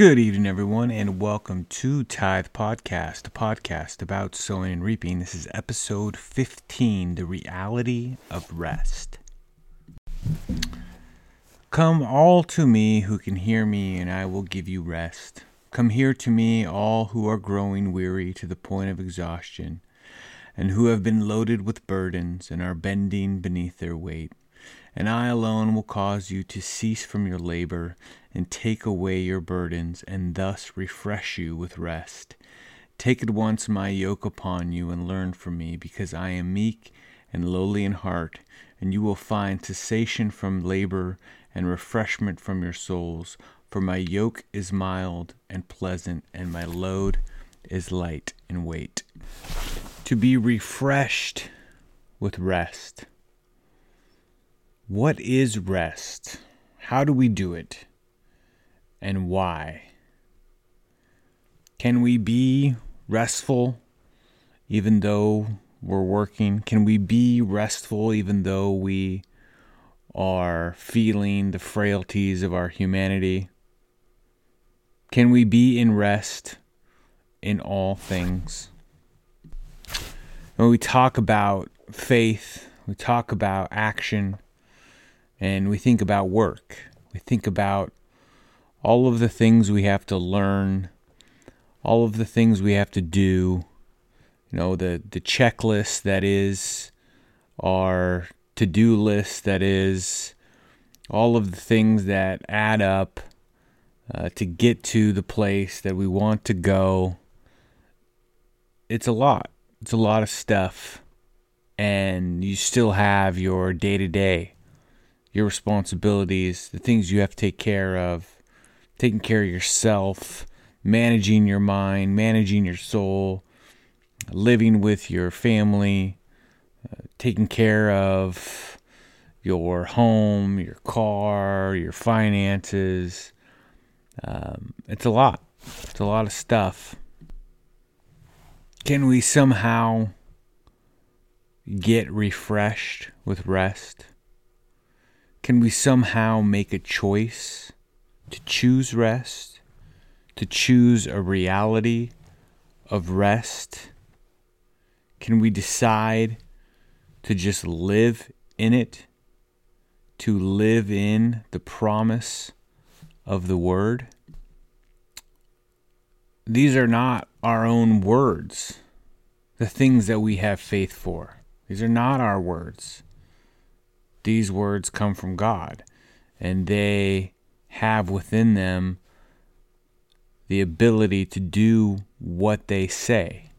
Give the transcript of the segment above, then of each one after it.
Good evening, everyone, and welcome to Tithe Podcast, a podcast about sowing and reaping. This is episode 15 The Reality of Rest. Come all to me who can hear me, and I will give you rest. Come here to me, all who are growing weary to the point of exhaustion, and who have been loaded with burdens and are bending beneath their weight and I alone will cause you to cease from your labor and take away your burdens, and thus refresh you with rest. Take at once my yoke upon you and learn from me, because I am meek and lowly in heart, and you will find cessation from labor and refreshment from your souls. For my yoke is mild and pleasant, and my load is light in weight. To be refreshed with rest. What is rest? How do we do it? And why? Can we be restful even though we're working? Can we be restful even though we are feeling the frailties of our humanity? Can we be in rest in all things? When we talk about faith, we talk about action and we think about work. We think about all of the things we have to learn, all of the things we have to do, you know, the, the checklist that is our to do list that is all of the things that add up uh, to get to the place that we want to go. It's a lot. It's a lot of stuff. And you still have your day to day your responsibilities, the things you have to take care of, taking care of yourself, managing your mind, managing your soul, living with your family, uh, taking care of your home, your car, your finances. Um, it's a lot. It's a lot of stuff. Can we somehow get refreshed with rest? Can we somehow make a choice to choose rest, to choose a reality of rest? Can we decide to just live in it, to live in the promise of the Word? These are not our own words, the things that we have faith for. These are not our words these words come from God, and they have within them the ability to do what they say.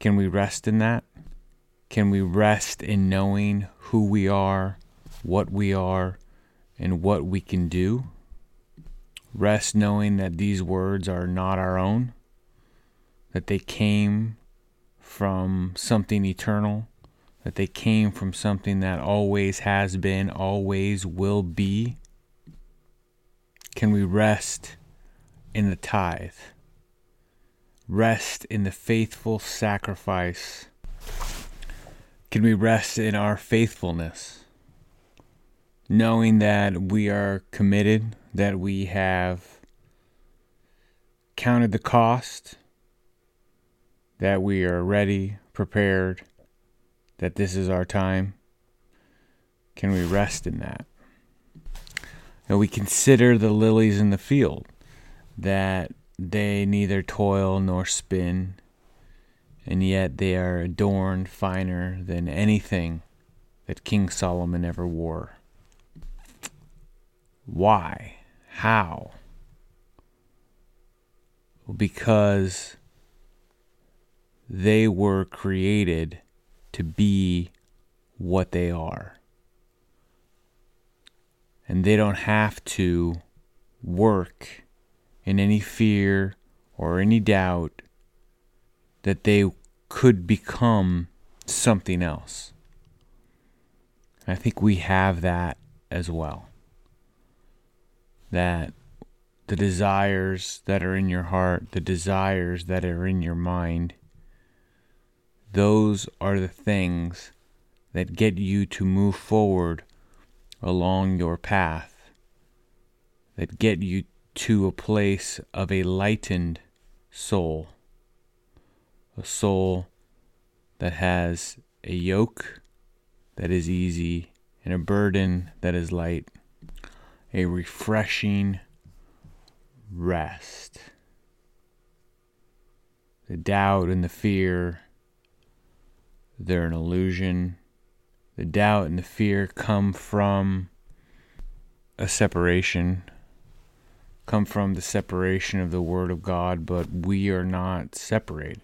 Can we rest in that? Can we rest in knowing who we are, what we are, and what we can do? Rest knowing that these words are not our own, that they came from something eternal, that they came from something that always has been, always will be? Can we rest in the tithe? Rest in the faithful sacrifice? Can we rest in our faithfulness? Knowing that we are committed, that we have counted the cost, that we are ready, prepared, that this is our time? Can we rest in that? And we consider the lilies in the field, that they neither toil nor spin, and yet they are adorned finer than anything that King Solomon ever wore. Why? How? Because they were created to be what they are. And they don't have to work in any fear or any doubt that they could become something else. I think we have that as well. That the desires that are in your heart, the desires that are in your mind, those are the things that get you to move forward along your path, that get you to a place of a lightened soul, a soul that has a yoke that is easy and a burden that is light, a refreshing rest. The doubt and the fear, they're an illusion. The doubt and the fear come from a separation, come from the separation of the Word of God, but we are not separated.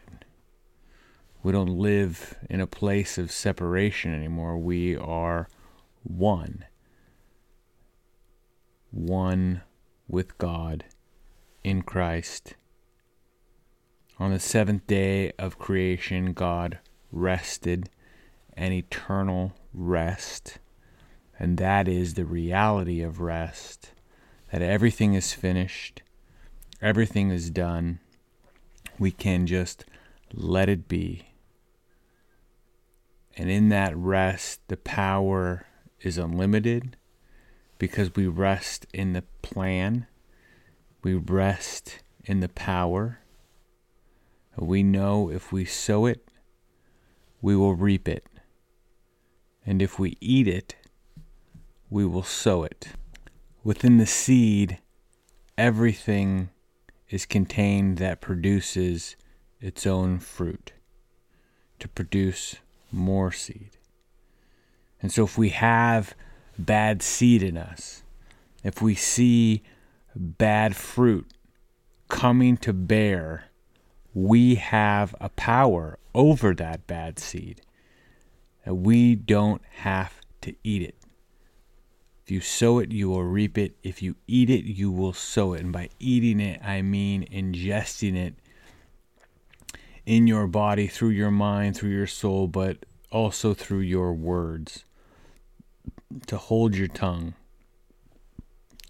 We don't live in a place of separation anymore. We are one. One with God in Christ. On the seventh day of creation, God rested an eternal rest. And that is the reality of rest that everything is finished, everything is done. We can just let it be. And in that rest, the power is unlimited because we rest in the plan, we rest in the power. We know if we sow it, we will reap it. And if we eat it, we will sow it. Within the seed, everything is contained that produces its own fruit to produce more seed. And so, if we have bad seed in us, if we see bad fruit coming to bear, we have a power over that bad seed. That we don't have to eat it. If you sow it, you will reap it. If you eat it, you will sow it. And by eating it, I mean ingesting it in your body, through your mind, through your soul, but also through your words to hold your tongue,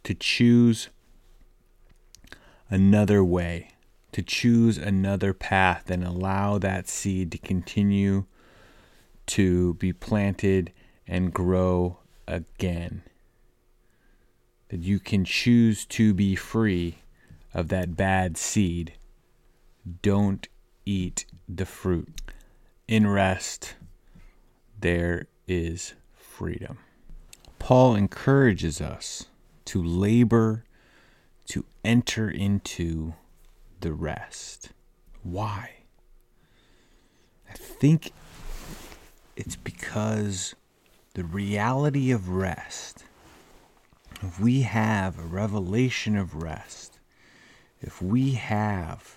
to choose another way, to choose another path, and allow that seed to continue to be planted and grow again. That you can choose to be free of that bad seed. Don't eat the fruit. In rest, there is freedom. Paul encourages us to labor to enter into the rest. Why? I think it's because the reality of rest, if we have a revelation of rest, if we have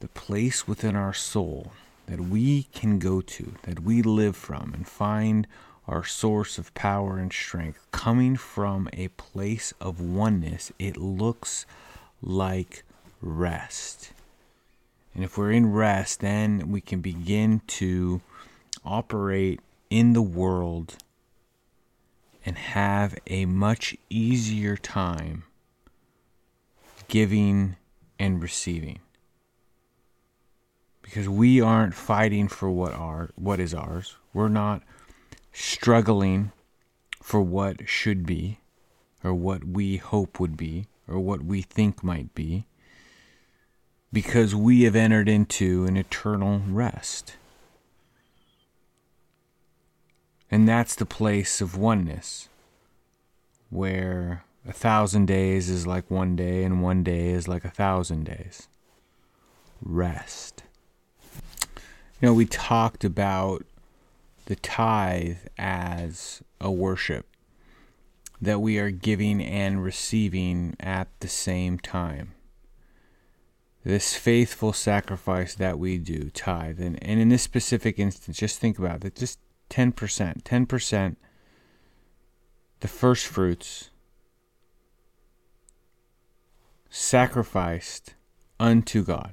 the place within our soul that we can go to, that we live from, and find our source of power and strength coming from a place of oneness, it looks like rest. And if we're in rest, then we can begin to operate in the world and have a much easier time giving and receiving. Because we aren't fighting for what are what is ours. We're not struggling for what should be, or what we hope would be, or what we think might be, because we have entered into an eternal rest. And that's the place of oneness, where a thousand days is like one day, and one day is like a thousand days. Rest. You know, we talked about the tithe as a worship that we are giving and receiving at the same time. This faithful sacrifice that we do, tithe, and, and in this specific instance, just think about it just 10%, 10%, the first fruits sacrificed unto God.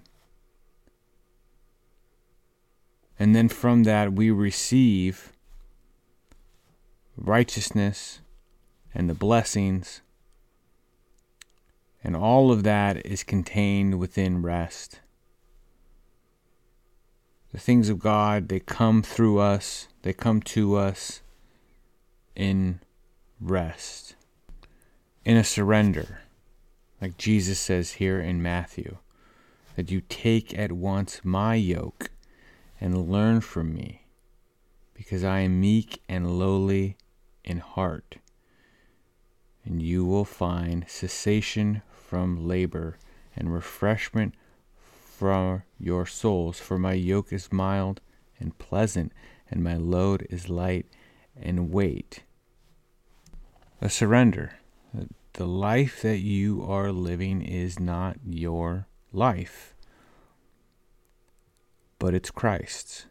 And then from that, we receive righteousness and the blessings. And all of that is contained within rest. The things of God, they come through us, they come to us in rest, in a surrender, Like Jesus says here in Matthew, that you take at once my yoke and learn from me, because I am meek and lowly in heart, and you will find cessation from labor and refreshment for your souls. For my yoke is mild and pleasant, and my load is light and weight. A surrender. The life that you are living is not your life, but it's Christ's.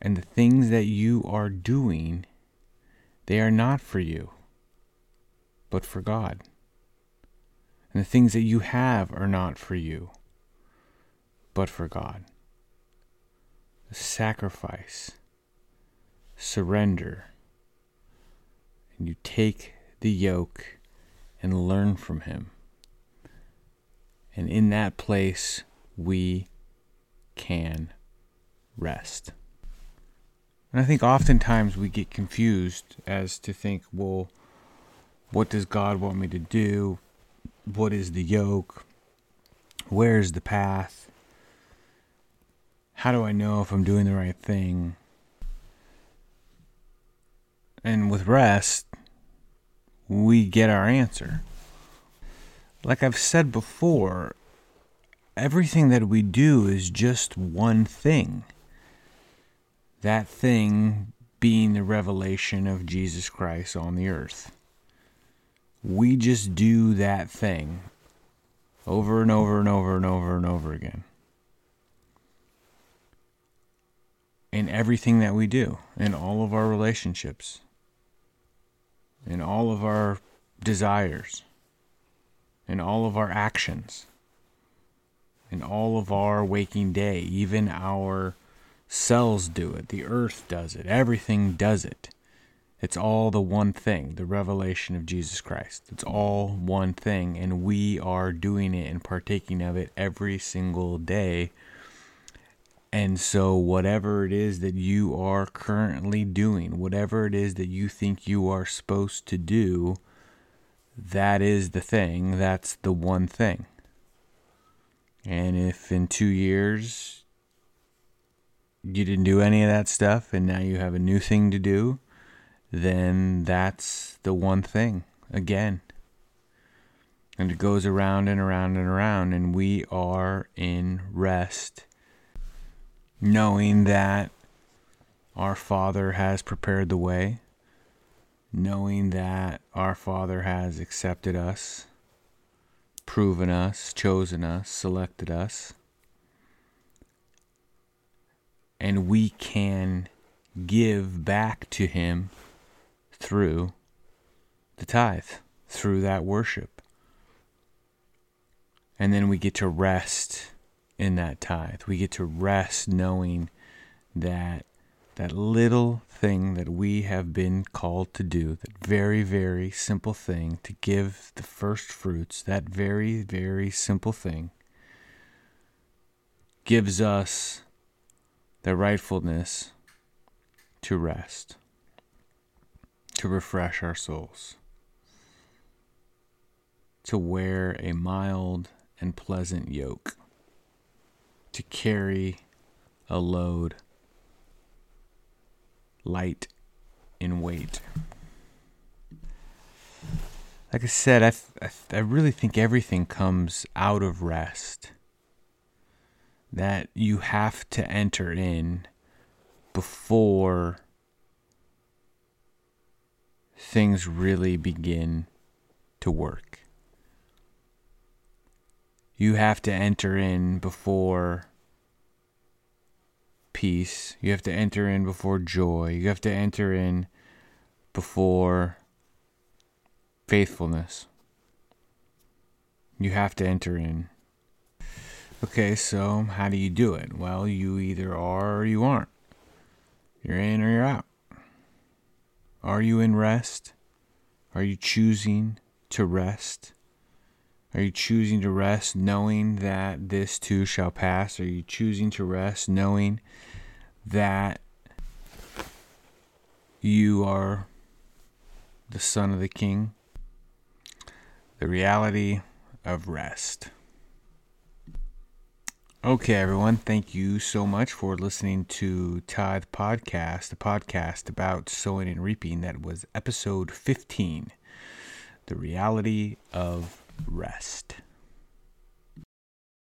And the things that you are doing, they are not for you, but for God. And the things that you have are not for you, but for God. Sacrifice, surrender, and you take the yoke and learn from Him. And in that place, we can rest. And I think oftentimes we get confused as to think, well, what does God want me to do? What is the yoke? Where is the path? How do I know if I'm doing the right thing? And with rest, we get our answer. Like I've said before, everything that we do is just one thing. That thing being the revelation of Jesus Christ on the earth. We just do that thing over and over and over and over and over again. In everything that we do, in all of our relationships, in all of our desires, in all of our actions in all of our waking day. Even our cells do it. The earth does it. Everything does it. It's all the one thing, the revelation of Jesus Christ. It's all one thing, and we are doing it and partaking of it every single day. And so, whatever it is that you are currently doing, whatever it is that you think you are supposed to do, that is the thing. That's the one thing. And if in two years you didn't do any of that stuff and now you have a new thing to do, then that's the one thing again. And it goes around and around and around, and we are in rest, knowing that our Father has prepared the way, knowing that our Father has accepted us proven us, chosen us, selected us. And we can give back to Him through the tithe, through that worship. And then we get to rest in that tithe. We get to rest knowing that that little thing that we have been called to do, that very, very simple thing to give the first fruits, that very, very simple thing gives us the rightfulness to rest, to refresh our souls, to wear a mild and pleasant yoke, to carry a load light in weight. Like I said, I, I, I really think everything comes out of rest. That you have to enter in before things really begin to work. You have to enter in before peace. You have to enter in before joy. You have to enter in before faithfulness. You have to enter in. Okay, so how do you do it? Well, you either are or you aren't. You're in or you're out. Are you in rest? Are you choosing to rest? Are you choosing to rest knowing that this too shall pass? Are you choosing to rest knowing that you are the son of the king? The reality of rest. Okay, everyone, thank you so much for listening to Tithe Podcast, a podcast about sowing and reaping. That was episode 15 The Reality of Rest.